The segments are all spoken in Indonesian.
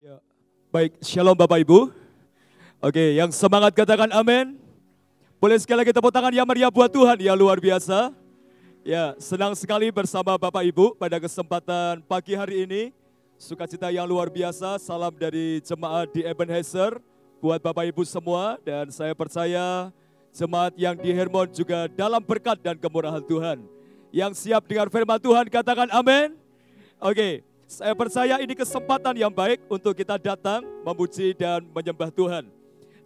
Ya. Baik, shalom Bapak Ibu. Oke, yang semangat katakan amin. Boleh sekali lagi tepuk tangan yang meriah buat Tuhan, ya luar biasa. Ya, senang sekali bersama Bapak Ibu pada kesempatan pagi hari ini. Sukacita yang luar biasa, salam dari jemaat di Ebenezer buat Bapak Ibu semua. Dan saya percaya jemaat yang di Hermon juga dalam berkat dan kemurahan Tuhan. Yang siap dengan firman Tuhan katakan amin. Oke, saya percaya ini kesempatan yang baik untuk kita datang memuji dan menyembah Tuhan.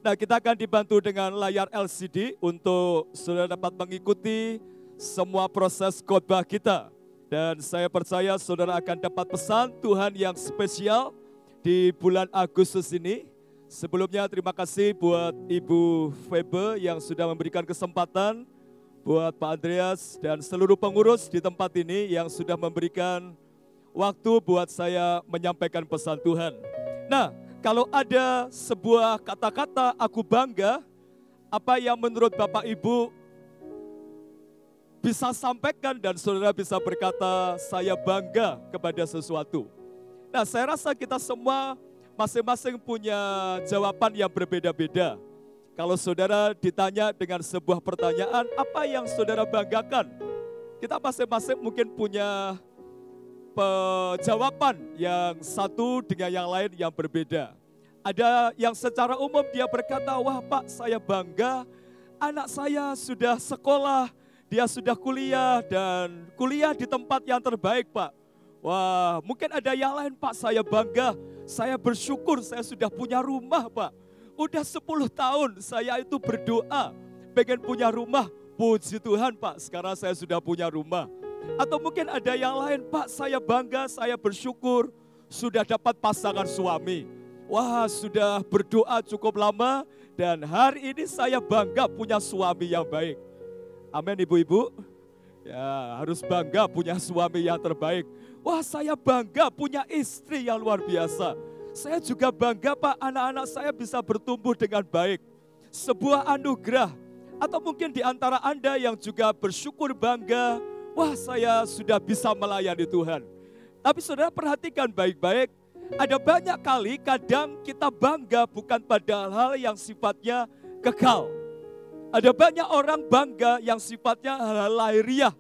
Nah, kita akan dibantu dengan layar LCD untuk saudara dapat mengikuti semua proses khotbah kita. Dan saya percaya saudara akan dapat pesan Tuhan yang spesial di bulan Agustus ini. Sebelumnya terima kasih buat Ibu Febe yang sudah memberikan kesempatan buat Pak Andreas dan seluruh pengurus di tempat ini yang sudah memberikan waktu buat saya menyampaikan pesan Tuhan. Nah, kalau ada sebuah kata-kata aku bangga, apa yang menurut Bapak Ibu bisa sampaikan dan saudara bisa berkata saya bangga kepada sesuatu. Nah saya rasa kita semua masing-masing punya jawaban yang berbeda-beda. Kalau saudara ditanya dengan sebuah pertanyaan, apa yang saudara banggakan? Kita masing-masing mungkin punya jawaban yang satu dengan yang lain yang berbeda. Ada yang secara umum dia berkata, wah pak saya bangga anak saya sudah sekolah, dia sudah kuliah dan kuliah di tempat yang terbaik pak. Wah mungkin ada yang lain pak saya bangga, saya bersyukur saya sudah punya rumah pak. Udah 10 tahun saya itu berdoa pengen punya rumah. Puji Tuhan pak sekarang saya sudah punya rumah. Atau mungkin ada yang lain, Pak saya bangga, saya bersyukur sudah dapat pasangan suami. Wah sudah berdoa cukup lama dan hari ini saya bangga punya suami yang baik. Amin ibu-ibu. Ya harus bangga punya suami yang terbaik. Wah saya bangga punya istri yang luar biasa. Saya juga bangga Pak anak-anak saya bisa bertumbuh dengan baik. Sebuah anugerah. Atau mungkin di antara Anda yang juga bersyukur bangga wah saya sudah bisa melayani Tuhan. Tapi saudara perhatikan baik-baik, ada banyak kali kadang kita bangga bukan pada hal yang sifatnya kekal. Ada banyak orang bangga yang sifatnya hal lahiriah.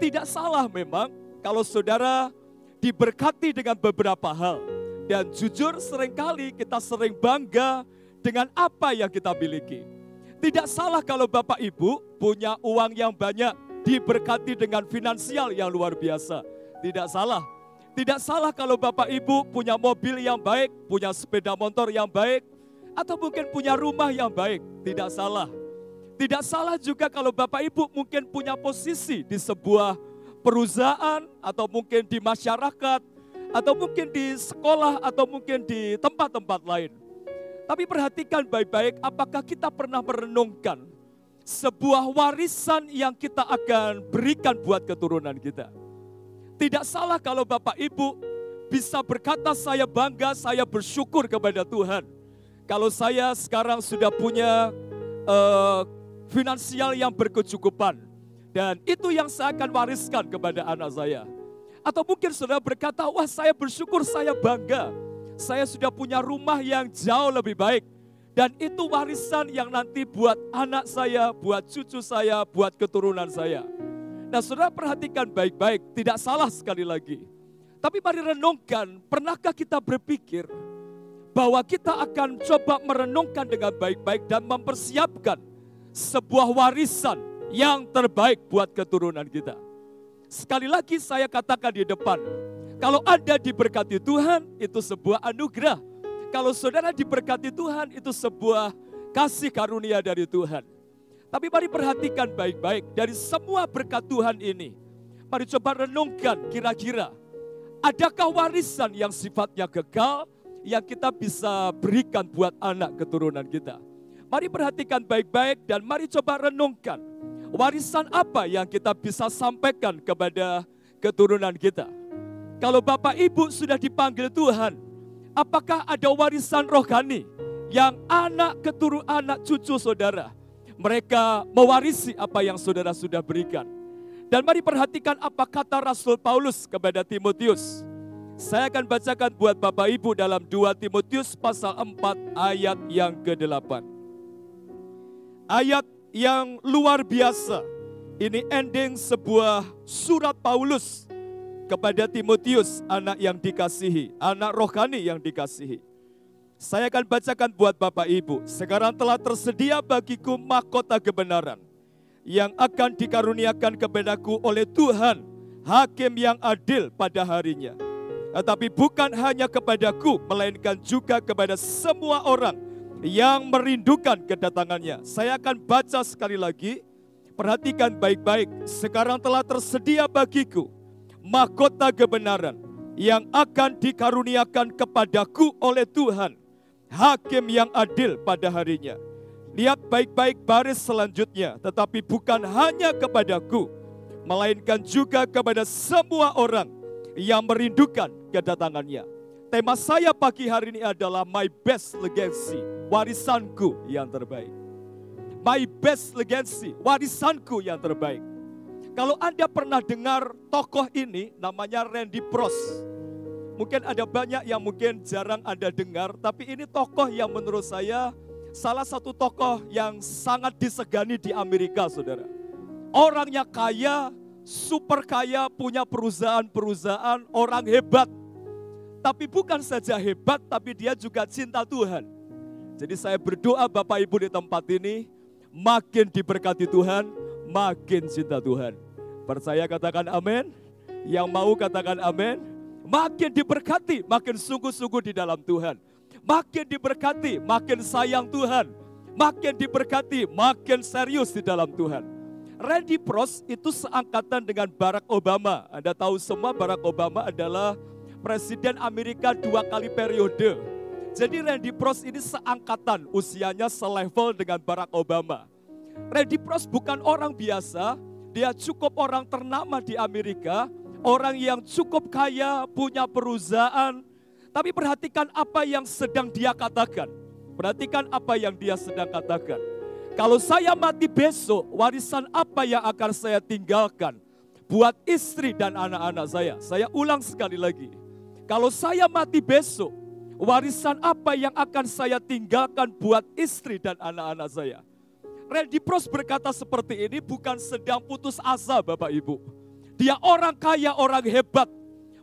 Tidak salah memang kalau saudara diberkati dengan beberapa hal. Dan jujur sering kali kita sering bangga dengan apa yang kita miliki. Tidak salah kalau Bapak Ibu punya uang yang banyak diberkati dengan finansial yang luar biasa. Tidak salah. Tidak salah kalau Bapak Ibu punya mobil yang baik, punya sepeda motor yang baik, atau mungkin punya rumah yang baik. Tidak salah. Tidak salah juga kalau Bapak Ibu mungkin punya posisi di sebuah perusahaan, atau mungkin di masyarakat, atau mungkin di sekolah, atau mungkin di tempat-tempat lain. Tapi perhatikan baik-baik, apakah kita pernah merenungkan sebuah warisan yang kita akan berikan buat keturunan kita. Tidak salah kalau Bapak Ibu bisa berkata saya bangga, saya bersyukur kepada Tuhan. Kalau saya sekarang sudah punya uh, finansial yang berkecukupan. Dan itu yang saya akan wariskan kepada anak saya. Atau mungkin saudara berkata, wah saya bersyukur, saya bangga. Saya sudah punya rumah yang jauh lebih baik dan itu warisan yang nanti buat anak saya, buat cucu saya, buat keturunan saya. Nah saudara perhatikan baik-baik, tidak salah sekali lagi. Tapi mari renungkan, pernahkah kita berpikir bahwa kita akan coba merenungkan dengan baik-baik dan mempersiapkan sebuah warisan yang terbaik buat keturunan kita. Sekali lagi saya katakan di depan, kalau Anda diberkati Tuhan, itu sebuah anugerah kalau saudara diberkati Tuhan itu sebuah kasih karunia dari Tuhan. Tapi mari perhatikan baik-baik dari semua berkat Tuhan ini. Mari coba renungkan kira-kira adakah warisan yang sifatnya kekal yang kita bisa berikan buat anak keturunan kita. Mari perhatikan baik-baik dan mari coba renungkan warisan apa yang kita bisa sampaikan kepada keturunan kita. Kalau Bapak Ibu sudah dipanggil Tuhan, Apakah ada warisan rohani yang anak keturunan anak cucu saudara mereka mewarisi apa yang saudara sudah berikan. Dan mari perhatikan apa kata Rasul Paulus kepada Timotius. Saya akan bacakan buat Bapak Ibu dalam 2 Timotius pasal 4 ayat yang ke-8. Ayat yang luar biasa. Ini ending sebuah surat Paulus kepada Timotius, anak yang dikasihi, anak rohani yang dikasihi. Saya akan bacakan buat Bapak Ibu. Sekarang telah tersedia bagiku mahkota kebenaran yang akan dikaruniakan kepadaku oleh Tuhan, hakim yang adil pada harinya. Tetapi bukan hanya kepadaku, melainkan juga kepada semua orang yang merindukan kedatangannya. Saya akan baca sekali lagi. Perhatikan baik-baik. Sekarang telah tersedia bagiku mahkota kebenaran yang akan dikaruniakan kepadaku oleh Tuhan, hakim yang adil pada harinya. Lihat baik-baik baris selanjutnya, tetapi bukan hanya kepadaku, melainkan juga kepada semua orang yang merindukan kedatangannya. Tema saya pagi hari ini adalah My Best Legacy, warisanku yang terbaik. My Best Legacy, warisanku yang terbaik. Kalau Anda pernah dengar tokoh ini, namanya Randy Pros. Mungkin ada banyak yang mungkin jarang Anda dengar, tapi ini tokoh yang menurut saya salah satu tokoh yang sangat disegani di Amerika, saudara. Orangnya kaya, super kaya, punya perusahaan-perusahaan, orang hebat tapi bukan saja hebat, tapi dia juga cinta Tuhan. Jadi saya berdoa Bapak Ibu di tempat ini, makin diberkati Tuhan, makin cinta Tuhan. Percaya katakan amin. Yang mau katakan amin. Makin diberkati, makin sungguh-sungguh di dalam Tuhan. Makin diberkati, makin sayang Tuhan. Makin diberkati, makin serius di dalam Tuhan. Randy Pros itu seangkatan dengan Barack Obama. Anda tahu semua Barack Obama adalah Presiden Amerika dua kali periode. Jadi Randy Prost ini seangkatan, usianya selevel dengan Barack Obama. Randy Prost bukan orang biasa, dia cukup orang ternama di Amerika, orang yang cukup kaya, punya perusahaan. Tapi perhatikan apa yang sedang dia katakan. Perhatikan apa yang dia sedang katakan. Kalau saya mati besok, warisan apa yang akan saya tinggalkan buat istri dan anak-anak saya? Saya ulang sekali lagi kalau saya mati besok, warisan apa yang akan saya tinggalkan buat istri dan anak-anak saya? Randy Pros berkata seperti ini bukan sedang putus asa Bapak Ibu. Dia orang kaya, orang hebat.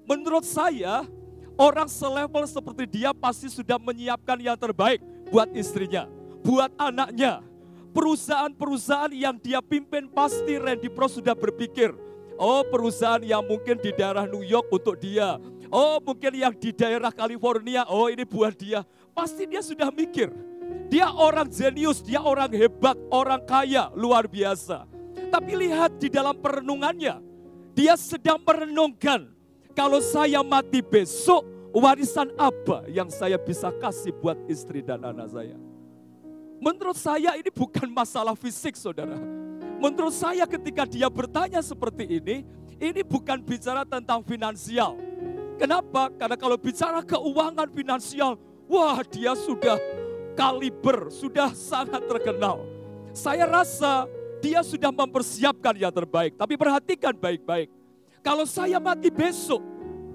Menurut saya, orang selevel seperti dia pasti sudah menyiapkan yang terbaik buat istrinya, buat anaknya. Perusahaan-perusahaan yang dia pimpin pasti Randy Pros sudah berpikir, oh perusahaan yang mungkin di daerah New York untuk dia, Oh mungkin yang di daerah California, oh ini buat dia. Pasti dia sudah mikir. Dia orang jenius, dia orang hebat, orang kaya, luar biasa. Tapi lihat di dalam perenungannya, dia sedang merenungkan, kalau saya mati besok, warisan apa yang saya bisa kasih buat istri dan anak saya. Menurut saya ini bukan masalah fisik saudara. Menurut saya ketika dia bertanya seperti ini, ini bukan bicara tentang finansial Kenapa? Karena kalau bicara keuangan finansial, wah dia sudah kaliber, sudah sangat terkenal. Saya rasa dia sudah mempersiapkan yang terbaik. Tapi perhatikan baik-baik. Kalau saya mati besok,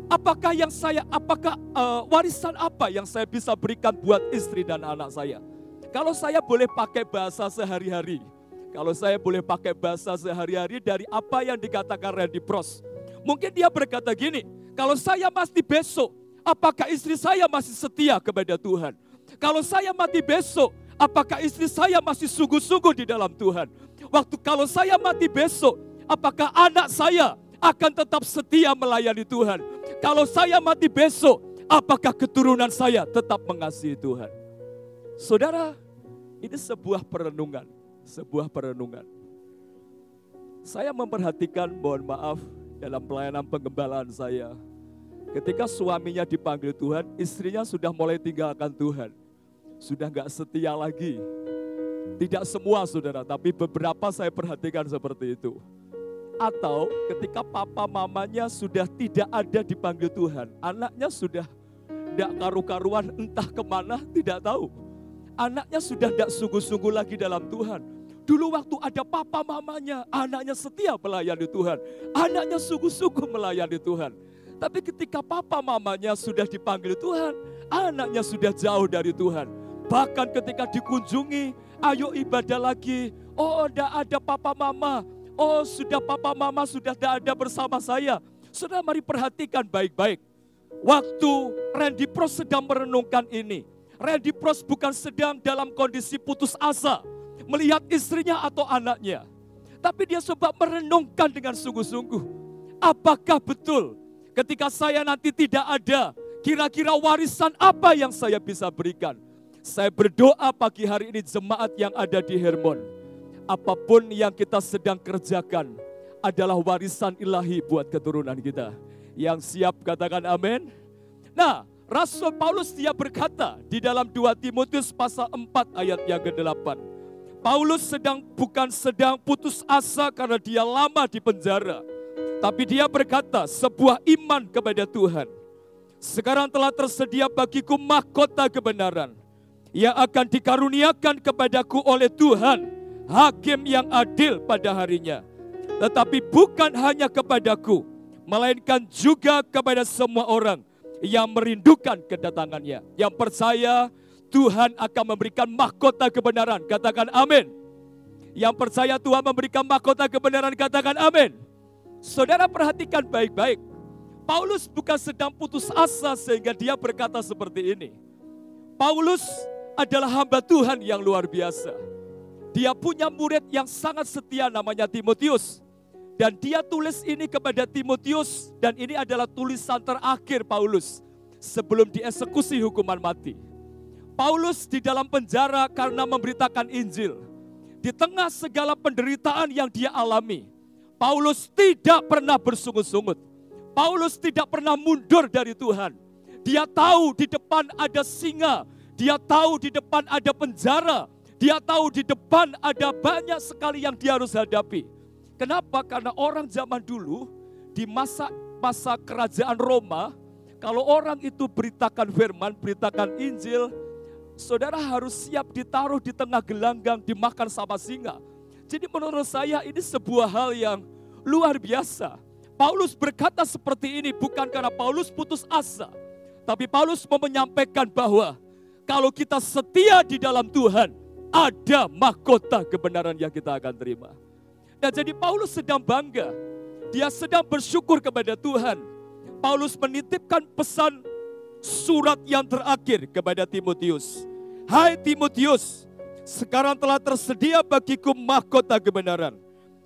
apakah yang saya, apakah uh, warisan apa yang saya bisa berikan buat istri dan anak saya? Kalau saya boleh pakai bahasa sehari-hari, kalau saya boleh pakai bahasa sehari-hari dari apa yang dikatakan Randy Pros, mungkin dia berkata gini, kalau saya mati besok, apakah istri saya masih setia kepada Tuhan? Kalau saya mati besok, apakah istri saya masih sungguh-sungguh di dalam Tuhan? Waktu kalau saya mati besok, apakah anak saya akan tetap setia melayani Tuhan? Kalau saya mati besok, apakah keturunan saya tetap mengasihi Tuhan? Saudara, ini sebuah perenungan, sebuah perenungan. Saya memperhatikan, mohon maaf, dalam pelayanan pengembalaan saya. Ketika suaminya dipanggil Tuhan, istrinya sudah mulai tinggalkan Tuhan. Sudah nggak setia lagi. Tidak semua saudara, tapi beberapa saya perhatikan seperti itu. Atau ketika papa mamanya sudah tidak ada dipanggil Tuhan, anaknya sudah tidak karu-karuan entah ke mana, tidak tahu. Anaknya sudah tidak sungguh-sungguh lagi dalam Tuhan Dulu waktu ada papa mamanya, anaknya setia melayani Tuhan. Anaknya sungguh-sungguh melayani Tuhan. Tapi ketika papa mamanya sudah dipanggil Tuhan, anaknya sudah jauh dari Tuhan. Bahkan ketika dikunjungi, ayo ibadah lagi. Oh, tidak ada papa mama. Oh, sudah papa mama sudah tidak ada bersama saya. Sudah mari perhatikan baik-baik. Waktu Randy Pros sedang merenungkan ini. Randy Pros bukan sedang dalam kondisi putus asa. Melihat istrinya atau anaknya. Tapi dia coba merenungkan dengan sungguh-sungguh. Apakah betul ketika saya nanti tidak ada, kira-kira warisan apa yang saya bisa berikan? Saya berdoa pagi hari ini jemaat yang ada di Hermon. Apa pun yang kita sedang kerjakan adalah warisan ilahi buat keturunan kita. Yang siap katakan amin. Nah, Rasul Paulus dia berkata di dalam 2 Timotius pasal 4 ayat yang ke-8. Paulus sedang bukan sedang putus asa karena dia lama di penjara. Tapi dia berkata sebuah iman kepada Tuhan. Sekarang telah tersedia bagiku mahkota kebenaran yang akan dikaruniakan kepadaku oleh Tuhan, hakim yang adil pada harinya. Tetapi bukan hanya kepadaku, melainkan juga kepada semua orang yang merindukan kedatangannya. Yang percaya Tuhan akan memberikan mahkota kebenaran. Katakan amin. Yang percaya Tuhan memberikan mahkota kebenaran, katakan amin. Saudara perhatikan baik-baik. Paulus bukan sedang putus asa sehingga dia berkata seperti ini. Paulus adalah hamba Tuhan yang luar biasa. Dia punya murid yang sangat setia namanya Timotius. Dan dia tulis ini kepada Timotius dan ini adalah tulisan terakhir Paulus sebelum dieksekusi hukuman mati. Paulus di dalam penjara karena memberitakan Injil. Di tengah segala penderitaan yang dia alami, Paulus tidak pernah bersungut-sungut. Paulus tidak pernah mundur dari Tuhan. Dia tahu di depan ada singa dia tahu di depan ada penjara. Dia tahu di depan ada banyak sekali yang dia harus hadapi. Kenapa? Karena orang zaman dulu di masa masa kerajaan Roma, kalau orang itu beritakan firman, beritakan Injil, saudara harus siap ditaruh di tengah gelanggang, dimakan sama singa. Jadi menurut saya ini sebuah hal yang luar biasa. Paulus berkata seperti ini bukan karena Paulus putus asa, tapi Paulus mau menyampaikan bahwa kalau kita setia di dalam Tuhan, ada mahkota kebenaran yang kita akan terima. Dan jadi Paulus sedang bangga. Dia sedang bersyukur kepada Tuhan. Paulus menitipkan pesan surat yang terakhir kepada Timotius. Hai Timotius, sekarang telah tersedia bagiku mahkota kebenaran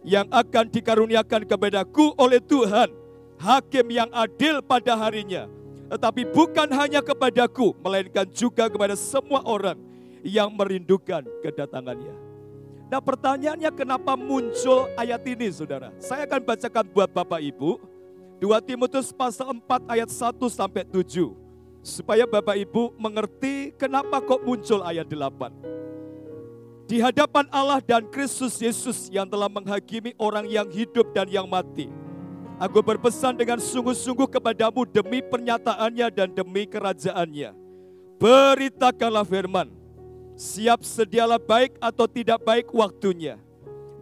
yang akan dikaruniakan kepadaku oleh Tuhan, hakim yang adil pada harinya tetapi bukan hanya kepadaku, melainkan juga kepada semua orang yang merindukan kedatangannya. Nah pertanyaannya kenapa muncul ayat ini saudara? Saya akan bacakan buat Bapak Ibu. 2 Timotius pasal 4 ayat 1 sampai 7. Supaya Bapak Ibu mengerti kenapa kok muncul ayat 8. Di hadapan Allah dan Kristus Yesus yang telah menghakimi orang yang hidup dan yang mati Aku berpesan dengan sungguh-sungguh kepadamu demi pernyataannya dan demi kerajaannya. Beritakanlah firman. Siap sedialah baik atau tidak baik waktunya.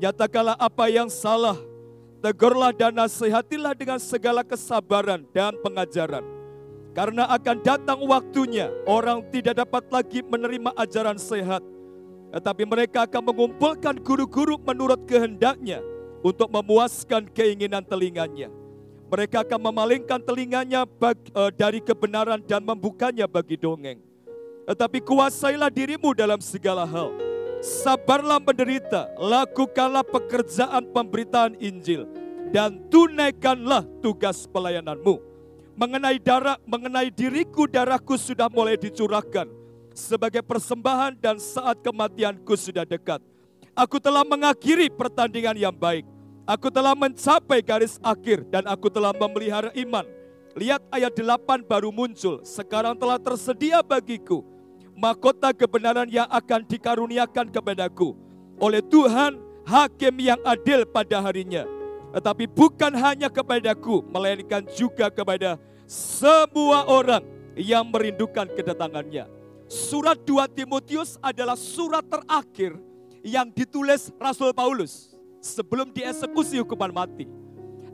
Nyatakanlah apa yang salah. Tegurlah dan nasihatilah dengan segala kesabaran dan pengajaran. Karena akan datang waktunya orang tidak dapat lagi menerima ajaran sehat. Tetapi mereka akan mengumpulkan guru-guru menurut kehendaknya untuk memuaskan keinginan telinganya. Mereka akan memalingkan telinganya uh, dari kebenaran dan membukanya bagi dongeng. Tetapi kuasailah dirimu dalam segala hal. Sabarlah menderita, lakukanlah pekerjaan pemberitaan Injil, dan tunaikanlah tugas pelayananmu. Mengenai darah, mengenai diriku darahku sudah mulai dicurahkan sebagai persembahan dan saat kematianku sudah dekat. Aku telah mengakhiri pertandingan yang baik. Aku telah mencapai garis akhir dan aku telah memelihara iman. Lihat ayat 8 baru muncul. Sekarang telah tersedia bagiku mahkota kebenaran yang akan dikaruniakan kepadaku oleh Tuhan hakim yang adil pada harinya. Tetapi bukan hanya kepadaku, melainkan juga kepada semua orang yang merindukan kedatangannya. Surat 2 Timotius adalah surat terakhir yang ditulis Rasul Paulus sebelum dieksekusi hukuman mati.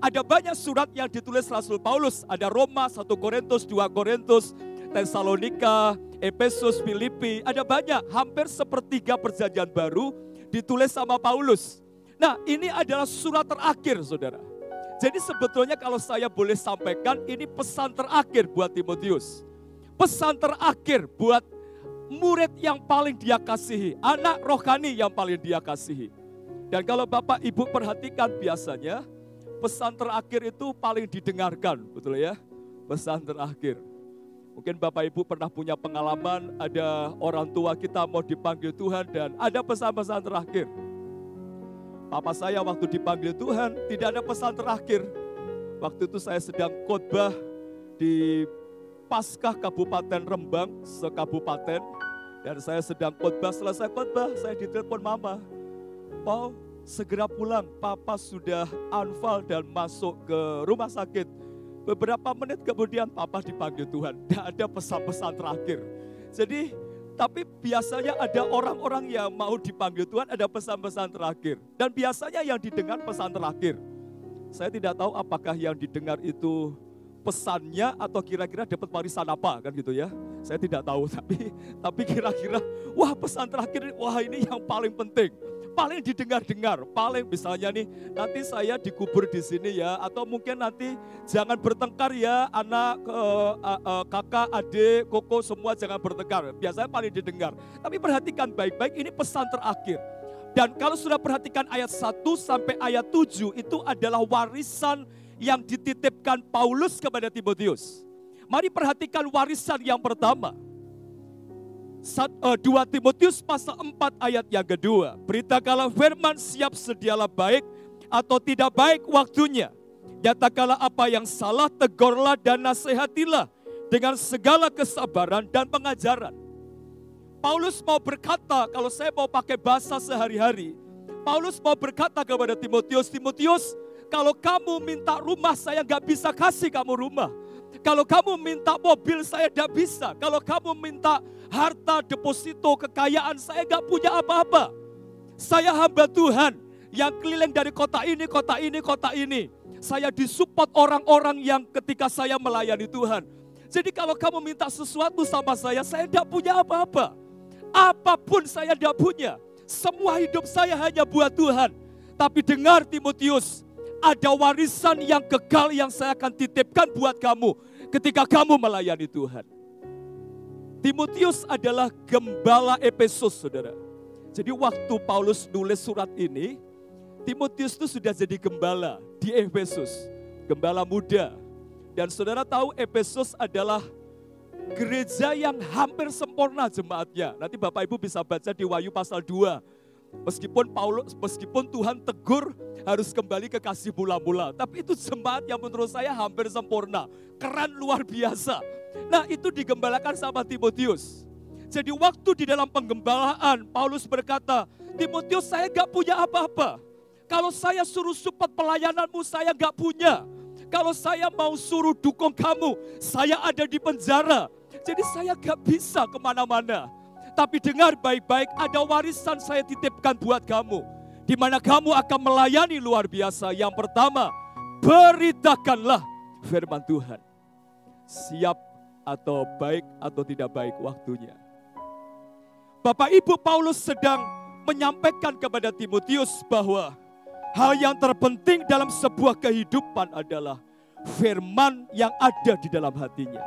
Ada banyak surat yang ditulis Rasul Paulus. Ada Roma, 1 Korintus, 2 Korintus, Tesalonika, Efesus, Filipi. Ada banyak, hampir sepertiga perjanjian baru ditulis sama Paulus. Nah ini adalah surat terakhir saudara. Jadi sebetulnya kalau saya boleh sampaikan ini pesan terakhir buat Timotius. Pesan terakhir buat murid yang paling dia kasihi. Anak rohani yang paling dia kasihi. Dan kalau Bapak Ibu perhatikan biasanya pesan terakhir itu paling didengarkan, betul ya? Pesan terakhir. Mungkin Bapak Ibu pernah punya pengalaman ada orang tua kita mau dipanggil Tuhan dan ada pesan-pesan terakhir. Papa saya waktu dipanggil Tuhan tidak ada pesan terakhir. Waktu itu saya sedang khotbah di Paskah Kabupaten Rembang, sekabupaten. Dan saya sedang khotbah, selesai khotbah saya ditelepon mama. Paul, segera pulang. Papa sudah anfal dan masuk ke rumah sakit. Beberapa menit kemudian papa dipanggil Tuhan. Tidak ada pesan-pesan terakhir. Jadi tapi biasanya ada orang-orang yang mau dipanggil Tuhan ada pesan-pesan terakhir. Dan biasanya yang didengar pesan terakhir. Saya tidak tahu apakah yang didengar itu pesannya atau kira-kira dapat warisan apa kan gitu ya. Saya tidak tahu tapi tapi kira-kira wah pesan terakhir wah ini yang paling penting paling didengar-dengar, paling misalnya nih nanti saya dikubur di sini ya, atau mungkin nanti jangan bertengkar ya anak, uh, uh, uh, kakak, adik, koko semua jangan bertengkar. Biasanya paling didengar. Tapi perhatikan baik-baik ini pesan terakhir. Dan kalau sudah perhatikan ayat 1 sampai ayat 7 itu adalah warisan yang dititipkan Paulus kepada Timotius. Mari perhatikan warisan yang pertama 2 eh, Timotius pasal 4 ayat yang kedua. Beritakanlah firman siap sedialah baik atau tidak baik waktunya. Nyatakanlah apa yang salah, tegurlah dan nasihatilah dengan segala kesabaran dan pengajaran. Paulus mau berkata, kalau saya mau pakai bahasa sehari-hari, Paulus mau berkata kepada Timotius, Timotius, kalau kamu minta rumah, saya nggak bisa kasih kamu rumah. Kalau kamu minta mobil, saya tidak bisa. Kalau kamu minta harta, deposito, kekayaan, saya gak punya apa-apa. Saya hamba Tuhan yang keliling dari kota ini, kota ini, kota ini. Saya disupport orang-orang yang ketika saya melayani Tuhan. Jadi kalau kamu minta sesuatu sama saya, saya tidak punya apa-apa. Apa pun saya tidak punya. Semua hidup saya hanya buat Tuhan. Tapi dengar Timotius, ada warisan yang kekal yang saya akan titipkan buat kamu ketika kamu melayani Tuhan. Timotius adalah gembala Efesus, saudara. Jadi waktu Paulus nulis surat ini, Timotius itu sudah jadi gembala di Efesus, gembala muda. Dan saudara tahu Efesus adalah gereja yang hampir sempurna jemaatnya. Nanti Bapak Ibu bisa baca di Wahyu pasal 2. Meskipun Paulus, meskipun Tuhan tegur harus kembali ke kasih mula-mula. Tapi itu jemaat yang menurut saya hampir sempurna. Keren luar biasa Nah itu digembalakan sama Timotius. Jadi waktu di dalam penggembalaan Paulus berkata, Timotius saya gak punya apa-apa. Kalau saya suruh support pelayananmu saya gak punya. Kalau saya mau suruh dukung kamu, saya ada di penjara. Jadi saya gak bisa ke mana-mana. Tapi dengar baik-baik, ada warisan saya titipkan buat kamu. Di mana kamu akan melayani luar biasa. Yang pertama, beritakanlah firman Tuhan. Siap atau baik atau tidak baik waktunya. Bapak Ibu Paulus sedang menyampaikan kepada Timotius bahwa hal yang terpenting dalam sebuah kehidupan adalah firman yang ada di dalam hatinya.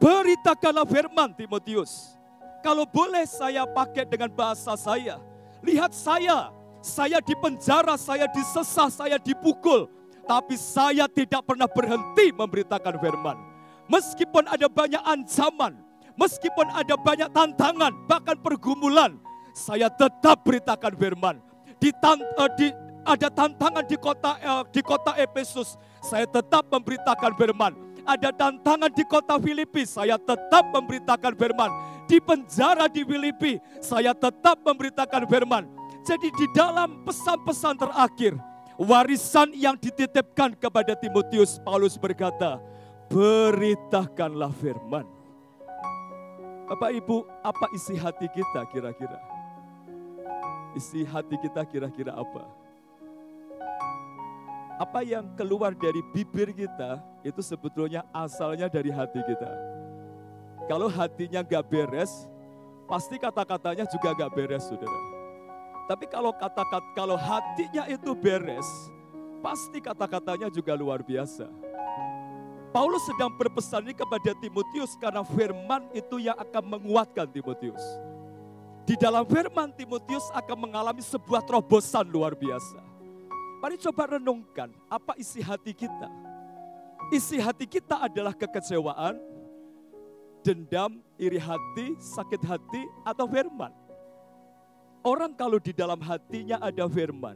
Beritakanlah firman Timotius. Kalau boleh saya pakai dengan bahasa saya. Lihat saya, saya di penjara, saya disesah, saya dipukul. Tapi saya tidak pernah berhenti memberitakan firman Meskipun ada banyak ancaman, meskipun ada banyak tantangan, bahkan pergumulan, saya tetap beritakan firman. Di, uh, di ada tantangan di kota uh, di kota Efesus, saya tetap memberitakan firman. Ada tantangan di kota Filipi, saya tetap memberitakan firman. Di penjara di Filipi, saya tetap memberitakan firman. Jadi di dalam pesan-pesan terakhir, warisan yang dititipkan kepada Timotius, Paulus berkata, beritakanlah firman. Bapak Ibu, apa isi hati kita kira-kira? Isi hati kita kira-kira apa? apa yang keluar dari bibir kita itu sebetulnya asalnya dari hati kita. Kalau hatinya gak beres, pasti kata-katanya juga gak beres, saudara. Tapi kalau kata-kata kalau hatinya itu beres, pasti kata-katanya juga luar biasa. Paulus sedang berpesan ini kepada Timotius karena firman itu yang akan menguatkan Timotius. Di dalam firman Timotius akan mengalami sebuah terobosan luar biasa. Mari coba renungkan apa isi hati kita. Isi hati kita adalah kekecewaan, dendam, iri hati, sakit hati, atau firman. Orang kalau di dalam hatinya ada firman,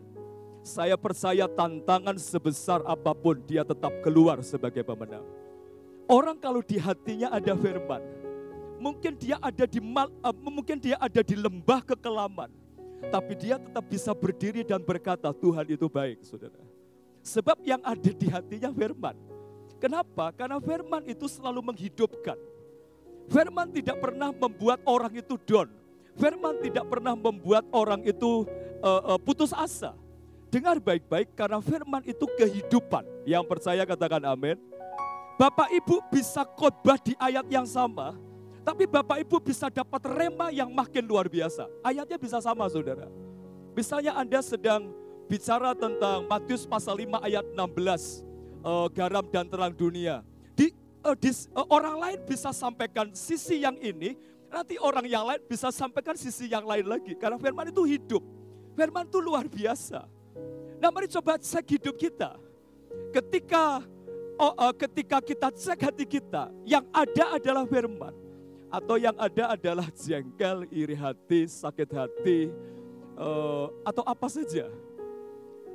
saya percaya tantangan sebesar apa pun dia tetap keluar sebagai pemenang. Orang kalau di hatinya ada firman, mungkin dia ada di mal, uh, mungkin dia ada di lembah kekelaman, tapi dia tetap bisa berdiri dan berkata Tuhan itu baik, Saudara. Sebab yang ada di hatinya firman. Kenapa? Karena firman itu selalu menghidupkan. Firman tidak pernah membuat orang itu down. Firman tidak pernah membuat orang itu uh, uh, putus asa Dengar baik-baik karena firman itu kehidupan. Yang percaya katakan amin. Bapak Ibu bisa khotbah di ayat yang sama, tapi Bapak Ibu bisa dapat rema yang makin luar biasa. Ayatnya bisa sama saudara. Misalnya Anda sedang bicara tentang Matius pasal 5 ayat 16, uh, eh, garam dan terang dunia. Di, uh, di, uh, orang lain bisa sampaikan sisi yang ini, nanti orang yang lain bisa sampaikan sisi yang lain lagi. Karena firman itu hidup. Firman itu luar biasa. Nah mari coba cek hidup kita. Ketika oh, uh, ketika kita cek hati kita, yang ada adalah firman. Atau yang ada adalah jengkel, iri hati, sakit hati, uh, atau apa saja.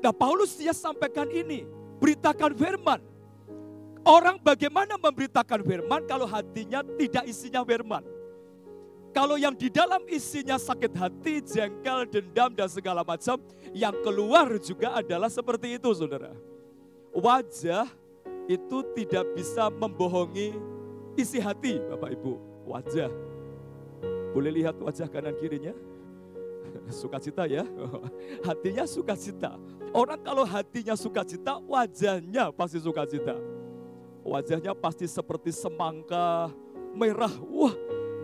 Nah Paulus dia sampaikan ini, beritakan firman. Orang bagaimana memberitakan firman kalau hatinya tidak isinya firman. Kalau yang di dalam isinya sakit hati, jengkel, dendam, dan segala macam, yang keluar juga adalah seperti itu saudara. Wajah itu tidak bisa membohongi isi hati Bapak Ibu. Wajah. Boleh lihat wajah kanan kirinya? Sukacita ya. Hatinya sukacita. Orang kalau hatinya sukacita, wajahnya pasti sukacita. Wajahnya pasti seperti semangka merah. Wah,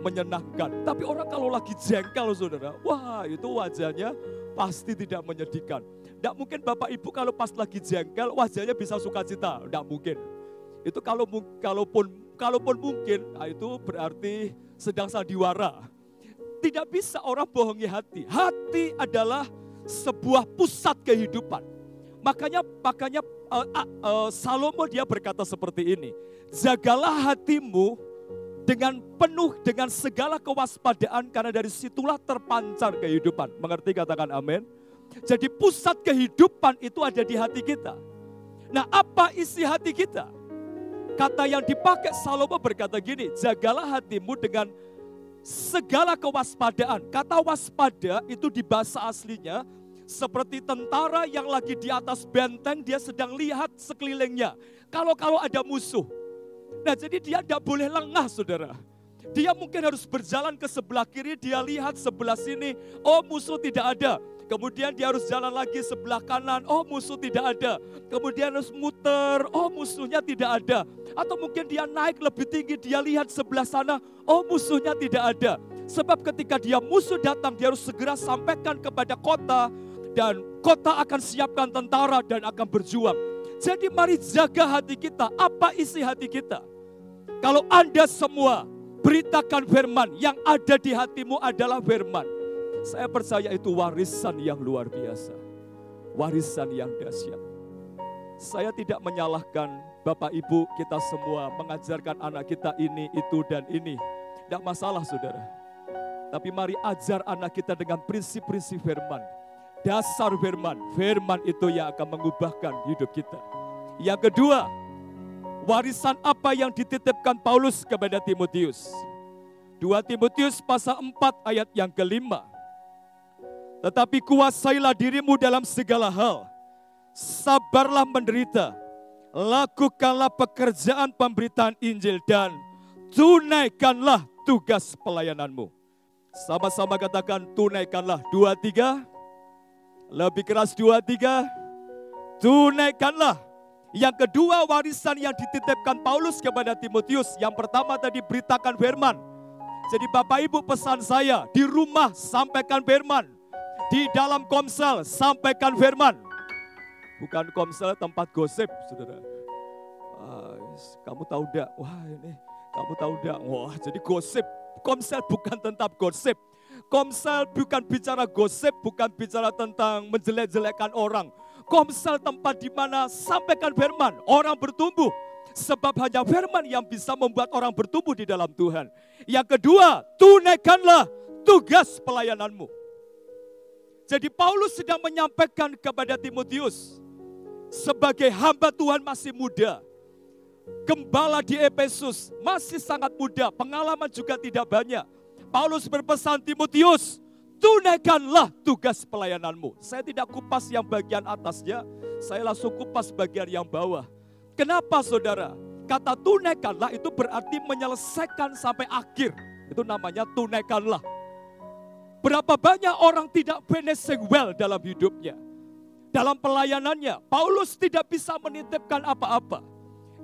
menyenangkan. Tapi orang kalau lagi jengkel saudara, wah itu wajahnya pasti tidak menyedihkan. Tidak mungkin Bapak Ibu kalau pas lagi jengkel wajahnya bisa sukacita, tidak mungkin. Itu kalau kalaupun kalaupun mungkin, nah itu berarti sedang sandiwara. Tidak bisa orang bohongi hati. Hati adalah sebuah pusat kehidupan. Makanya makanya uh, uh, Salomo dia berkata seperti ini. Jagalah hatimu dengan penuh dengan segala kewaspadaan karena dari situlah terpancar kehidupan. Mengerti katakan amin? Jadi pusat kehidupan itu ada di hati kita. Nah apa isi hati kita? Kata yang dipakai Salomo berkata gini, jagalah hatimu dengan segala kewaspadaan. Kata waspada itu di bahasa aslinya seperti tentara yang lagi di atas benteng dia sedang lihat sekelilingnya. Kalau-kalau ada musuh, Nah jadi dia tidak boleh lengah saudara. Dia mungkin harus berjalan ke sebelah kiri, dia lihat sebelah sini, oh musuh tidak ada. Kemudian dia harus jalan lagi sebelah kanan, oh musuh tidak ada. Kemudian harus muter, oh musuhnya tidak ada. Atau mungkin dia naik lebih tinggi, dia lihat sebelah sana, oh musuhnya tidak ada. Sebab ketika dia musuh datang, dia harus segera sampaikan kepada kota, dan kota akan siapkan tentara dan akan berjuang. Jadi mari jaga hati kita, apa isi hati kita. Kalau Anda semua beritakan firman, yang ada di hatimu adalah firman. Saya percaya itu warisan yang luar biasa. Warisan yang dahsyat. Saya tidak menyalahkan Bapak Ibu kita semua mengajarkan anak kita ini, itu, dan ini. Tidak masalah saudara. Tapi mari ajar anak kita dengan prinsip-prinsip firman dasar firman. Firman itu yang akan mengubahkan hidup kita. Yang kedua, warisan apa yang dititipkan Paulus kepada Timotius? 2 Timotius pasal 4 ayat yang kelima. Tetapi kuasailah dirimu dalam segala hal. Sabarlah menderita. Lakukanlah pekerjaan pemberitaan Injil dan tunaikanlah tugas pelayananmu. Sama-sama katakan tunaikanlah. Dua, tiga. Lebih keras dua, tiga. tunaikanlah. Yang kedua warisan yang dititipkan Paulus kepada Timotius. Yang pertama tadi beritakan firman. Jadi Bapak Ibu pesan saya, di rumah sampaikan firman. Di dalam komsel sampaikan firman. Bukan komsel tempat gosip, saudara. Ah, kamu tahu enggak? Wah ini, kamu tahu enggak? Wah jadi gosip. Komsel bukan tentang gosip. Komsel bukan bicara gosip, bukan bicara tentang menjelek-jelekan orang komsel tempat di mana sampaikan firman, orang bertumbuh. Sebab hanya firman yang bisa membuat orang bertumbuh di dalam Tuhan. Yang kedua, tunaikanlah tugas pelayananmu. Jadi Paulus sedang menyampaikan kepada Timotius, sebagai hamba Tuhan masih muda, gembala di Efesus masih sangat muda, pengalaman juga tidak banyak. Paulus berpesan Timotius, tunaikanlah tugas pelayananmu. Saya tidak kupas yang bagian atasnya, saya langsung kupas bagian yang bawah. Kenapa saudara? Kata tunaikanlah itu berarti menyelesaikan sampai akhir. Itu namanya tunaikanlah. Berapa banyak orang tidak finishing well dalam hidupnya. Dalam pelayanannya, Paulus tidak bisa menitipkan apa-apa.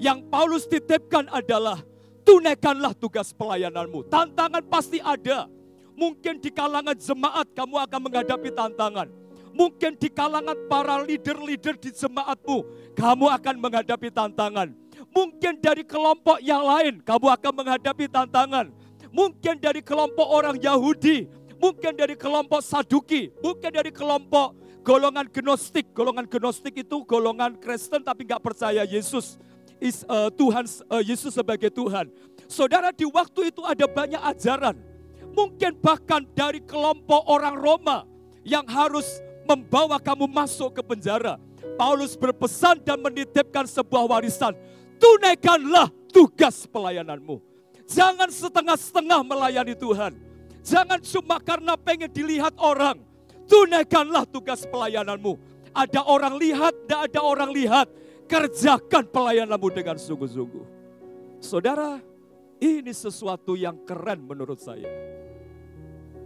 Yang Paulus titipkan adalah tunaikanlah tugas pelayananmu. Tantangan pasti ada Mungkin di kalangan jemaat kamu akan menghadapi tantangan. Mungkin di kalangan para leader-leader di jemaatmu, kamu akan menghadapi tantangan. Mungkin dari kelompok yang lain, kamu akan menghadapi tantangan. Mungkin dari kelompok orang Yahudi, mungkin dari kelompok Saduki, mungkin dari kelompok golongan Gnostik. Golongan Gnostik itu golongan Kristen tapi nggak percaya Yesus is uh, Tuhan uh, Yesus sebagai Tuhan. Saudara di waktu itu ada banyak ajaran Mungkin bahkan dari kelompok orang Roma yang harus membawa kamu masuk ke penjara. Paulus berpesan dan menitipkan sebuah warisan. Tunaikanlah tugas pelayananmu. Jangan setengah-setengah melayani Tuhan. Jangan cuma karena pengen dilihat orang. Tunaikanlah tugas pelayananmu. Ada orang lihat, tidak ada orang lihat. Kerjakan pelayananmu dengan sungguh-sungguh. Saudara, ini sesuatu yang keren menurut saya.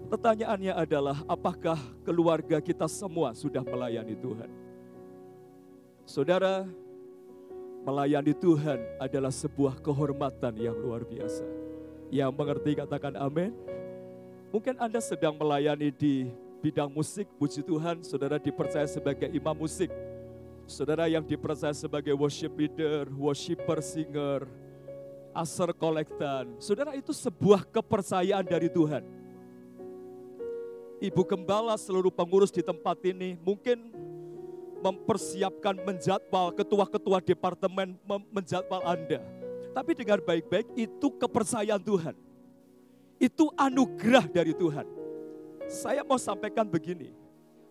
Pertanyaannya adalah apakah keluarga kita semua sudah melayani Tuhan? Saudara, melayani Tuhan adalah sebuah kehormatan yang luar biasa. Yang mengerti katakan amin. Mungkin Anda sedang melayani di bidang musik, puji Tuhan, saudara dipercaya sebagai imam musik. Saudara yang dipercaya sebagai worship leader, worshiper, singer, aser kolektan. Saudara itu sebuah kepercayaan dari Tuhan ibu gembala, seluruh pengurus di tempat ini mungkin mempersiapkan menjadwal ketua-ketua departemen menjadwal Anda. Tapi dengar baik-baik, itu kepercayaan Tuhan. Itu anugerah dari Tuhan. Saya mau sampaikan begini,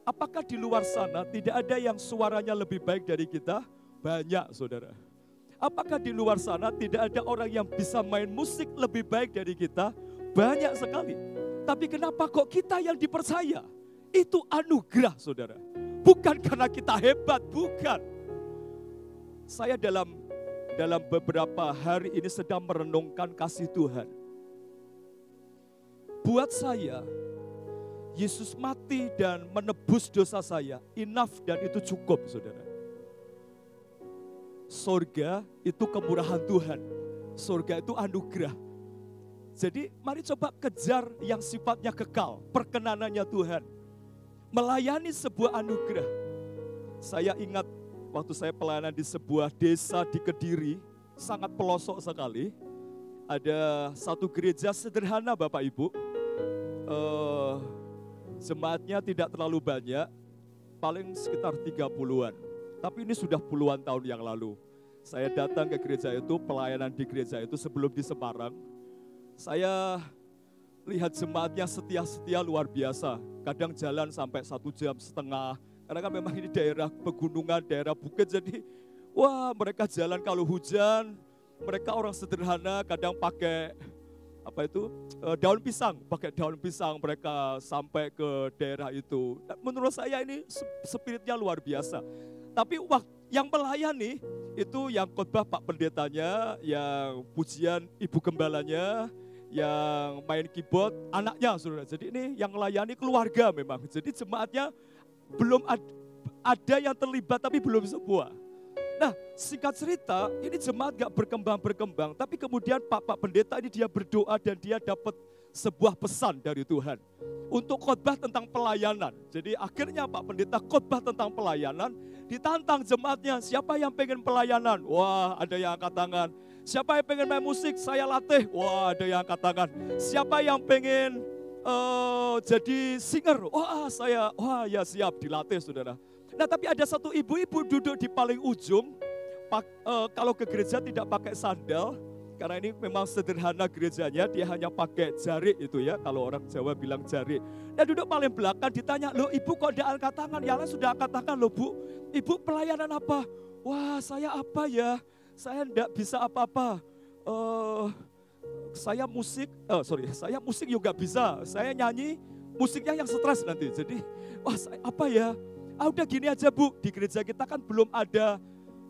apakah di luar sana tidak ada yang suaranya lebih baik dari kita? Banyak saudara. Apakah di luar sana tidak ada orang yang bisa main musik lebih baik dari kita? Banyak sekali. Tapi kenapa kok kita yang dipercaya? Itu anugerah saudara. Bukan karena kita hebat, bukan. Saya dalam dalam beberapa hari ini sedang merenungkan kasih Tuhan. Buat saya, Yesus mati dan menebus dosa saya, enough dan itu cukup saudara. Sorga itu kemurahan Tuhan. Sorga itu anugerah. Jadi mari coba kejar yang sifatnya kekal, perkenanannya Tuhan. Melayani sebuah anugerah. Saya ingat waktu saya pelayanan di sebuah desa di Kediri, sangat pelosok sekali. Ada satu gereja sederhana Bapak Ibu. Uh, jemaatnya tidak terlalu banyak, paling sekitar 30-an. Tapi ini sudah puluhan tahun yang lalu. Saya datang ke gereja itu, pelayanan di gereja itu sebelum di Semarang saya lihat jemaatnya setia-setia luar biasa. Kadang jalan sampai satu jam setengah. Karena kan memang ini daerah pegunungan, daerah bukit. Jadi wah mereka jalan kalau hujan. Mereka orang sederhana kadang pakai apa itu eh, daun pisang, pakai daun pisang mereka sampai ke daerah itu. menurut saya ini spiritnya luar biasa. Tapi waktu yang melayani itu yang khotbah Pak Pendetanya, yang pujian Ibu Gembalanya, yang main keyboard anaknya saudara. Jadi ini yang melayani keluarga memang. Jadi jemaatnya belum ad, ada yang terlibat tapi belum semua. Nah, singkat cerita, ini jemaat gak berkembang-berkembang, tapi kemudian Pak Pak Pendeta ini dia berdoa dan dia dapat sebuah pesan dari Tuhan untuk khotbah tentang pelayanan. Jadi akhirnya Pak Pendeta khotbah tentang pelayanan, ditantang jemaatnya, siapa yang pengen pelayanan? Wah, ada yang angkat tangan. Siapa yang pengen main musik? Saya latih. Wah, ada yang angkat tangan. Siapa yang pengen uh, jadi singer? Wah, saya, wah ya siap dilatih saudara. Nah tapi ada satu ibu-ibu duduk di paling ujung, pak, uh, kalau ke gereja tidak pakai sandal, karena ini memang sederhana gerejanya, dia hanya pakai jari itu ya, kalau orang Jawa bilang jari. Dan duduk paling belakang ditanya, loh ibu kok tidak angkat tangan? Ya lah sudah angkat tangan loh bu, ibu pelayanan apa? Wah saya apa ya? Saya tidak bisa apa-apa. Uh, saya musik, oh sorry, saya musik juga bisa. Saya nyanyi, musiknya yang stres nanti. Jadi, wah saya apa ya? Ah udah gini aja bu, di gereja kita kan belum ada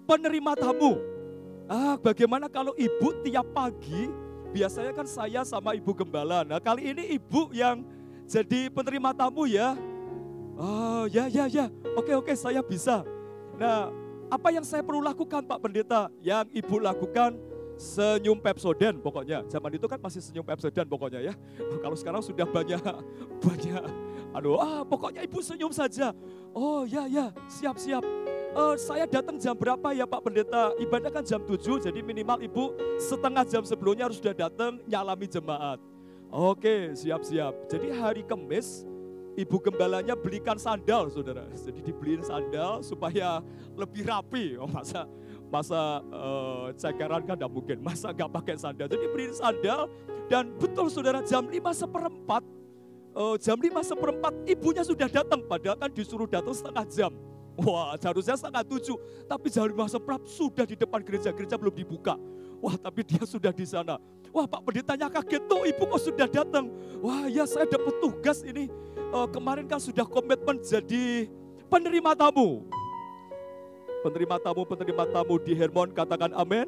penerima tamu. Ah bagaimana kalau ibu tiap pagi, biasanya kan saya sama ibu gembala. Nah kali ini ibu yang jadi penerima tamu ya. Oh ya ya ya, oke oke saya bisa. Nah apa yang saya perlu lakukan Pak Pendeta? Yang ibu lakukan senyum Pepsoden pokoknya. Zaman itu kan masih senyum Pepsoden pokoknya ya. Kalau sekarang sudah banyak banyak Aduh, ah pokoknya ibu senyum saja. Oh ya ya, siap siap. Uh, saya datang jam berapa ya Pak Pendeta? Ibadah kan jam 7, jadi minimal ibu setengah jam sebelumnya harus sudah datang nyalami jemaat. Oke, siap-siap. Jadi hari Kamis, ibu gembalanya belikan sandal, saudara. Jadi dibeliin sandal supaya lebih rapi. Oh, masa masa uh, cekeran kan tidak mungkin, masa nggak pakai sandal. Jadi beliin sandal dan betul saudara jam 5 seperempat uh, jam 5 seperempat ibunya sudah datang, padahal kan disuruh datang setengah jam. Wah, seharusnya setengah tujuh, tapi jam 5 seperempat sudah di depan gereja, gereja belum dibuka. Wah, tapi dia sudah di sana. Wah, Pak Pendetanya kaget tuh, ibu kok sudah datang. Wah, ya saya dapat tugas ini. Uh, kemarin kan sudah komitmen jadi penerima tamu. Penerima tamu, penerima tamu di Hermon, katakan amin.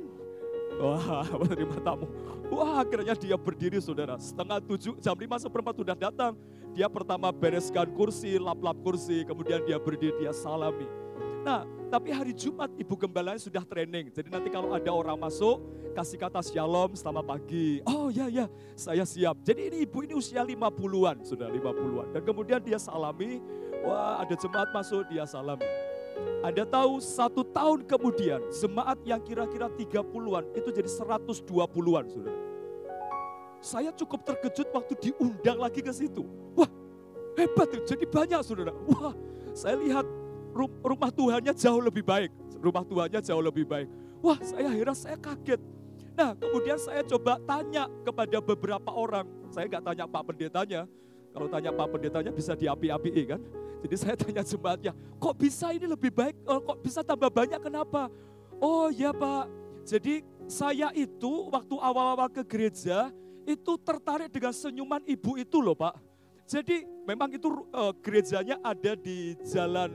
Wah, menerima tamu. Wah, akhirnya dia berdiri saudara. Setengah tujuh, jam lima seperempat sudah datang. Dia pertama bereskan kursi, lap-lap kursi, kemudian dia berdiri, dia salami. Nah, tapi hari Jumat ibu gembalanya sudah training. Jadi nanti kalau ada orang masuk, kasih kata shalom selamat pagi. Oh ya ya, saya siap. Jadi ini ibu ini usia 50-an, sudah 50-an. Dan kemudian dia salami, wah ada jemaat masuk, dia salami. Anda tahu satu tahun kemudian jemaat yang kira-kira 30-an itu jadi 120-an saudara. Saya cukup terkejut waktu diundang lagi ke situ. Wah hebat jadi banyak saudara. Wah saya lihat rumah Tuhannya jauh lebih baik. Rumah Tuhannya jauh lebih baik. Wah saya heran, saya kaget. Nah kemudian saya coba tanya kepada beberapa orang. Saya nggak tanya Pak Pendetanya. Kalau tanya Pak Pendetanya bisa diapi-api kan. Jadi saya tanya jemaatnya, kok bisa ini lebih baik, oh, kok bisa tambah banyak, kenapa? Oh ya Pak, jadi saya itu waktu awal-awal ke gereja, itu tertarik dengan senyuman ibu itu loh Pak. Jadi memang itu uh, gerejanya ada di jalan,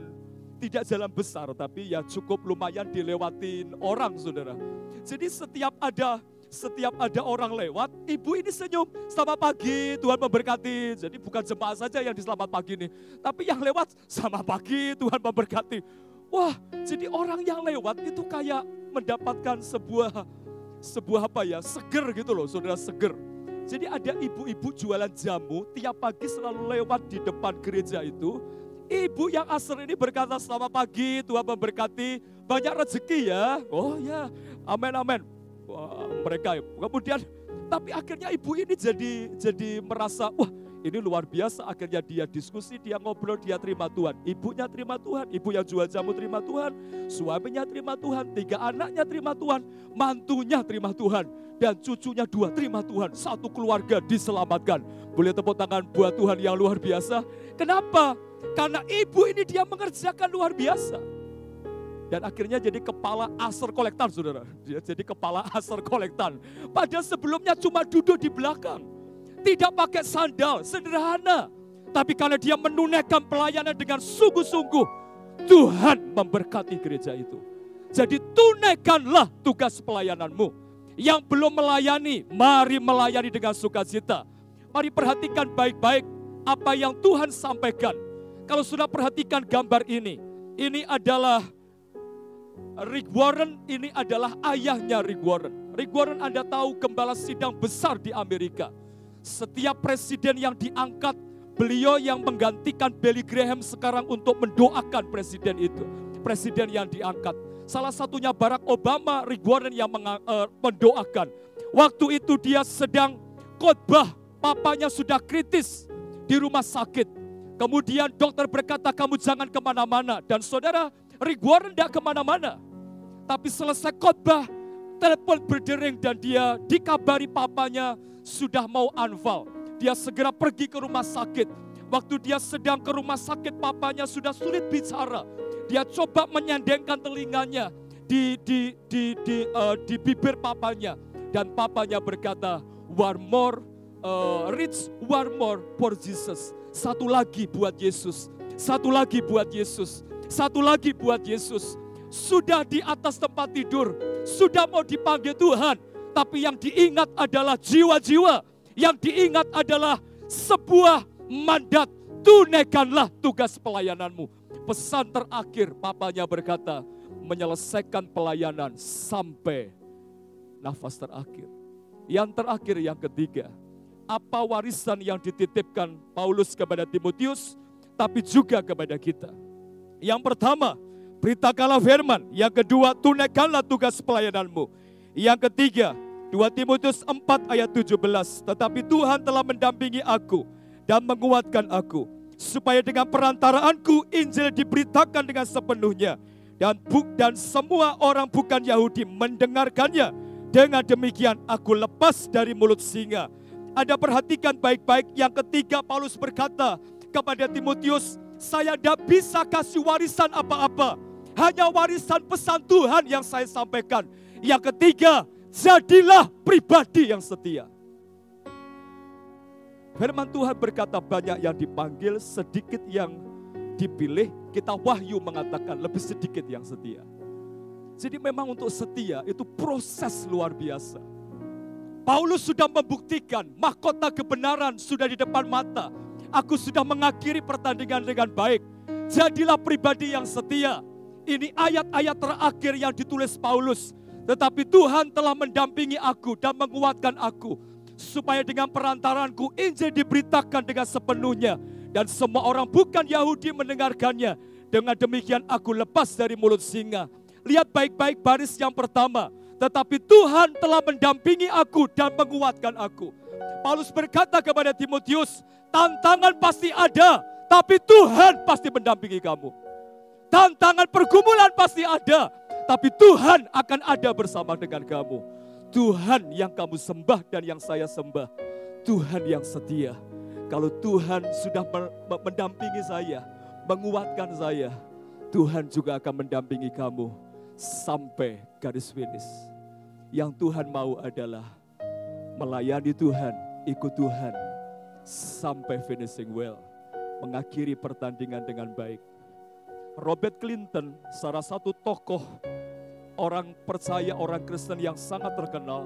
tidak jalan besar, tapi ya cukup lumayan dilewatin orang saudara. Jadi setiap ada setiap ada orang lewat, ibu ini senyum, selamat pagi, Tuhan memberkati. Jadi bukan jemaat saja yang di selamat pagi ini, tapi yang lewat, selamat pagi, Tuhan memberkati. Wah, jadi orang yang lewat itu kayak mendapatkan sebuah sebuah apa ya, seger gitu loh, saudara seger. Jadi ada ibu-ibu jualan jamu, tiap pagi selalu lewat di depan gereja itu. Ibu yang asal ini berkata selamat pagi, Tuhan memberkati, banyak rezeki ya. Oh ya, amin amin mereka. Kemudian tapi akhirnya ibu ini jadi jadi merasa wah ini luar biasa. Akhirnya dia diskusi, dia ngobrol, dia terima Tuhan. Ibunya terima Tuhan, ibu yang jual jamu terima Tuhan, suaminya terima Tuhan, tiga anaknya terima Tuhan, mantunya terima Tuhan, dan cucunya dua terima Tuhan. Satu keluarga diselamatkan. Boleh tepuk tangan buat Tuhan yang luar biasa. Kenapa? Karena ibu ini dia mengerjakan luar biasa. Dan akhirnya jadi kepala aser kolektan, saudara. Dia jadi kepala aser kolektan. Padahal sebelumnya cuma duduk di belakang. Tidak pakai sandal, sederhana. Tapi karena dia menunaikan pelayanan dengan sungguh-sungguh, Tuhan memberkati gereja itu. Jadi tunaikanlah tugas pelayananmu. Yang belum melayani, mari melayani dengan sukacita. Mari perhatikan baik-baik apa yang Tuhan sampaikan. Kalau sudah perhatikan gambar ini, Ini adalah Rick Warren, ini adalah ayahnya Rick Warren. Rick Warren Anda tahu gembala sidang besar di Amerika. Setiap presiden yang diangkat, beliau yang menggantikan Billy Graham sekarang untuk mendoakan presiden itu. Presiden yang diangkat. Salah satunya Barack Obama, Rick Warren yang uh, mendoakan. Waktu itu dia sedang khotbah, papanya sudah kritis di rumah sakit Kemudian dokter berkata kamu jangan ke mana-mana. Dan saudara Rick Warren tidak ke mana-mana. Tapi selesai khotbah, telepon berdering dan dia dikabari papanya sudah mau anfal. Dia segera pergi ke rumah sakit. Waktu dia sedang ke rumah sakit, papanya sudah sulit bicara. Dia coba menyandengkan telinganya di di di di, uh, di bibir papanya dan papanya berkata, "One more, uh, rich, one more for Jesus." Satu lagi buat Yesus. Satu lagi buat Yesus. Satu lagi buat Yesus. Sudah di atas tempat tidur. Sudah mau dipanggil Tuhan. Tapi yang diingat adalah jiwa-jiwa. Yang diingat adalah sebuah mandat. Tunaikanlah tugas pelayananmu. Pesan terakhir papanya berkata, menyelesaikan pelayanan sampai nafas terakhir. Yang terakhir, yang ketiga, apa warisan yang dititipkan Paulus kepada Timotius, tapi juga kepada kita. Yang pertama, beritakanlah firman. Yang kedua, tunaikanlah tugas pelayananmu. Yang ketiga, 2 Timotius 4 ayat 17. Tetapi Tuhan telah mendampingi aku dan menguatkan aku. Supaya dengan perantaraanku Injil diberitakan dengan sepenuhnya. Dan, buk, dan semua orang bukan Yahudi mendengarkannya. Dengan demikian aku lepas dari mulut singa anda perhatikan baik-baik yang ketiga Paulus berkata kepada Timotius, saya tidak bisa kasih warisan apa-apa. Hanya warisan pesan Tuhan yang saya sampaikan. Yang ketiga, jadilah pribadi yang setia. Firman Tuhan berkata banyak yang dipanggil, sedikit yang dipilih. Kita wahyu mengatakan lebih sedikit yang setia. Jadi memang untuk setia itu proses luar biasa. Paulus sudah membuktikan mahkota kebenaran sudah di depan mata. Aku sudah mengakhiri pertandingan dengan baik. Jadilah pribadi yang setia. Ini ayat-ayat terakhir yang ditulis Paulus. Tetapi Tuhan telah mendampingi aku dan menguatkan aku. Supaya dengan perantaranku Injil diberitakan dengan sepenuhnya. Dan semua orang bukan Yahudi mendengarkannya. Dengan demikian aku lepas dari mulut singa. Lihat baik-baik baris yang pertama tetapi Tuhan telah mendampingi aku dan menguatkan aku. Paulus berkata kepada Timotius, tantangan pasti ada, tapi Tuhan pasti mendampingi kamu. Tantangan pergumulan pasti ada, tapi Tuhan akan ada bersama dengan kamu. Tuhan yang kamu sembah dan yang saya sembah. Tuhan yang setia. Kalau Tuhan sudah mendampingi saya, menguatkan saya, Tuhan juga akan mendampingi kamu sampai garis finish. Yang Tuhan mau adalah melayani Tuhan, ikut Tuhan sampai finishing well, mengakhiri pertandingan dengan baik. Robert Clinton, salah satu tokoh orang percaya, orang Kristen yang sangat terkenal,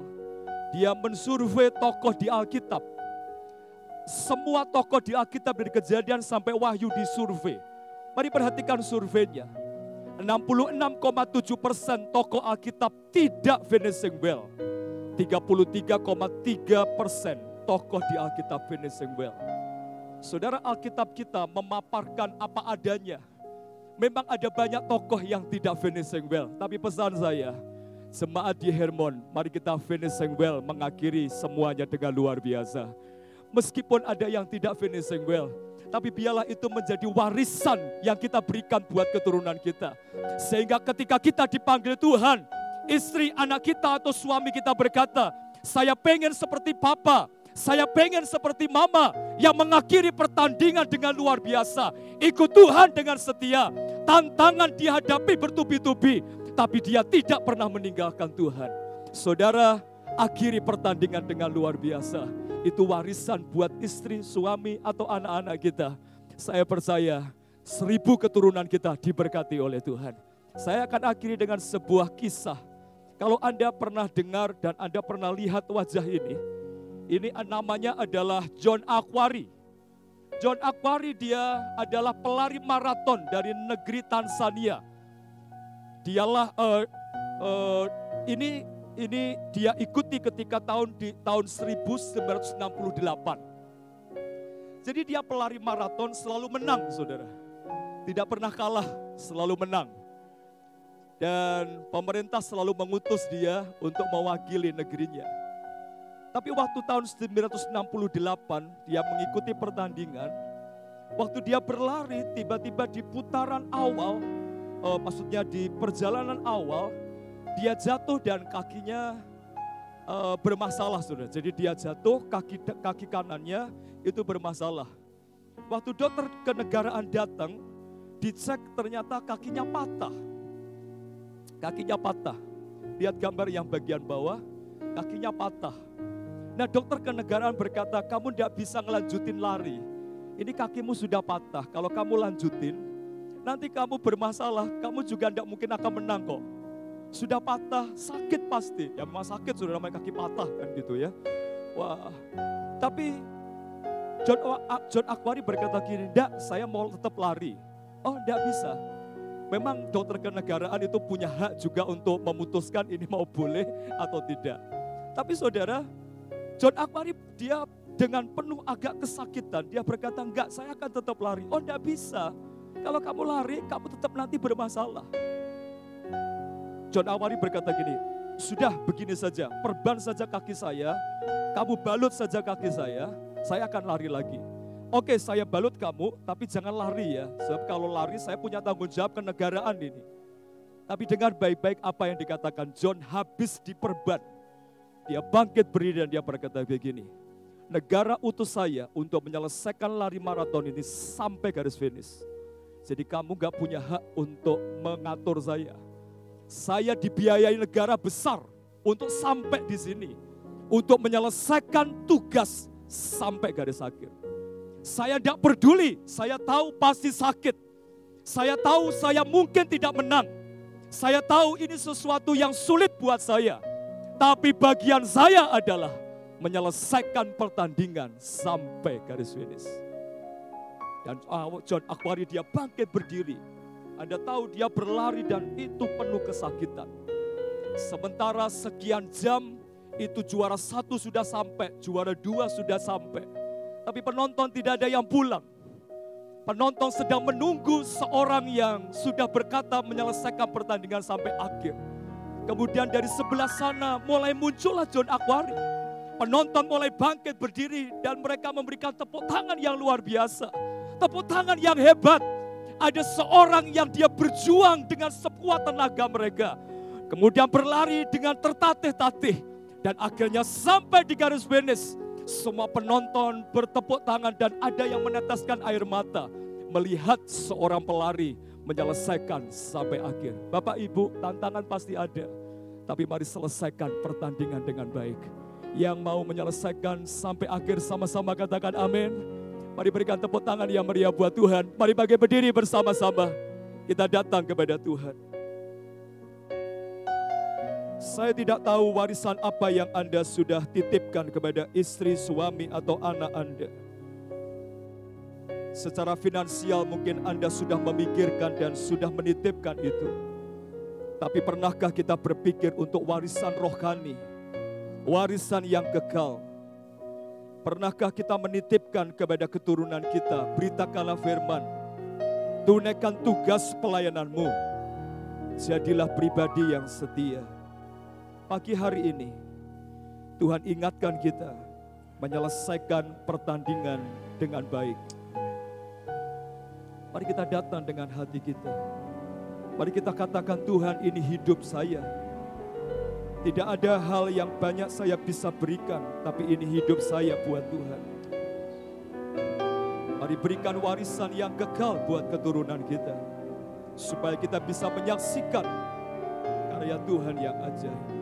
dia mensurvei tokoh di Alkitab. Semua tokoh di Alkitab dari kejadian sampai wahyu disurvei. Mari perhatikan surveinya 66,7 persen tokoh Alkitab tidak finishing well. 33,3 persen tokoh di Alkitab finishing well. Saudara Alkitab kita memaparkan apa adanya. Memang ada banyak tokoh yang tidak finishing well. Tapi pesan saya, Jemaat di Hermon, mari kita finishing well, mengakhiri semuanya dengan luar biasa. Meskipun ada yang tidak finishing well, tapi biarlah itu menjadi warisan yang kita berikan buat keturunan kita. Sehingga ketika kita dipanggil Tuhan, istri anak kita atau suami kita berkata, saya pengen seperti papa, saya pengen seperti mama yang mengakhiri pertandingan dengan luar biasa. Ikut Tuhan dengan setia. Tantangan dihadapi bertubi-tubi. Tapi dia tidak pernah meninggalkan Tuhan. Saudara, akhiri pertandingan dengan luar biasa itu warisan buat istri, suami, atau anak-anak kita. Saya percaya seribu keturunan kita diberkati oleh Tuhan. Saya akan akhiri dengan sebuah kisah. Kalau Anda pernah dengar dan Anda pernah lihat wajah ini, ini namanya adalah John Aquari. John Aquari dia adalah pelari maraton dari negeri Tanzania. Dialah uh, uh, ini ini dia ikuti ketika tahun di tahun 1968. Jadi dia pelari maraton selalu menang, Saudara. Tidak pernah kalah, selalu menang. Dan pemerintah selalu mengutus dia untuk mewakili negerinya. Tapi waktu tahun 1968 dia mengikuti pertandingan. Waktu dia berlari tiba-tiba di putaran awal, uh, maksudnya di perjalanan awal, dia jatuh dan kakinya uh, bermasalah sudah. Jadi dia jatuh, kaki kaki kanannya itu bermasalah. Waktu dokter kenegaraan datang, dicek ternyata kakinya patah. Kakinya patah. Lihat gambar yang bagian bawah, kakinya patah. Nah dokter kenegaraan berkata, kamu tidak bisa ngelanjutin lari. Ini kakimu sudah patah, kalau kamu lanjutin, nanti kamu bermasalah, kamu juga tidak mungkin akan menang kok. Sudah patah, sakit pasti. Ya memang sakit, sudah namanya kaki patah kan gitu ya. Wah, tapi John, John Aquari berkata gini, tidak saya mau tetap lari. Oh tidak bisa, memang dokter kenegaraan itu punya hak juga untuk memutuskan ini mau boleh atau tidak. Tapi saudara, John Aquari dia dengan penuh agak kesakitan, dia berkata, enggak saya akan tetap lari. Oh enggak bisa, kalau kamu lari kamu tetap nanti bermasalah. John Aquari berkata gini, sudah begini saja, perban saja kaki saya, kamu balut saja kaki saya, saya akan lari lagi. Oke saya balut kamu, tapi jangan lari ya. Sebab kalau lari saya punya tanggung jawab kenegaraan ini. Tapi dengar baik-baik apa yang dikatakan John habis diperban dia bangkit berdiri dan dia berkata begini, negara utus saya untuk menyelesaikan lari maraton ini sampai garis finish. Jadi kamu gak punya hak untuk mengatur saya. Saya dibiayai negara besar untuk sampai di sini. Untuk menyelesaikan tugas sampai garis akhir. Saya tidak peduli, saya tahu pasti sakit. Saya tahu saya mungkin tidak menang. Saya tahu ini sesuatu yang sulit buat saya. Tapi bagian saya adalah menyelesaikan pertandingan sampai garis finish. Dan John Aquari dia bangkit berdiri. Anda tahu dia berlari dan itu penuh kesakitan. Sementara sekian jam itu juara satu sudah sampai, juara dua sudah sampai. Tapi penonton tidak ada yang pulang. Penonton sedang menunggu seorang yang sudah berkata menyelesaikan pertandingan sampai akhir. Kemudian dari sebelah sana mulai muncullah John Aquari. Penonton mulai bangkit berdiri dan mereka memberikan tepuk tangan yang luar biasa. Tepuk tangan yang hebat. Ada seorang yang dia berjuang dengan sekuat tenaga mereka. Kemudian berlari dengan tertatih-tatih. Dan akhirnya sampai di garis finish. Semua penonton bertepuk tangan dan ada yang meneteskan air mata. Melihat seorang pelari menyelesaikan sampai akhir. Bapak Ibu, tantangan pasti ada. Tapi mari selesaikan pertandingan dengan baik. Yang mau menyelesaikan sampai akhir sama-sama katakan amin. Mari berikan tepuk tangan yang meriah buat Tuhan. Mari bagi berdiri bersama-sama. Kita datang kepada Tuhan. Saya tidak tahu warisan apa yang Anda sudah titipkan kepada istri, suami, atau anak Anda Secara finansial mungkin Anda sudah memikirkan dan sudah menitipkan itu. Tapi pernahkah kita berpikir untuk warisan rohani? Warisan yang kekal. Pernahkah kita menitipkan kepada keturunan kita, beritakanlah firman. Tunaikan tugas pelayananmu. Jadilah pribadi yang setia. Pagi hari ini, Tuhan ingatkan kita menyelesaikan pertandingan dengan baik. Mari kita datang dengan hati kita. Mari kita katakan Tuhan ini hidup saya. Tidak ada hal yang banyak saya bisa berikan, tapi ini hidup saya buat Tuhan. Mari berikan warisan yang kekal buat keturunan kita. Supaya kita bisa menyaksikan karya Tuhan yang ajaib.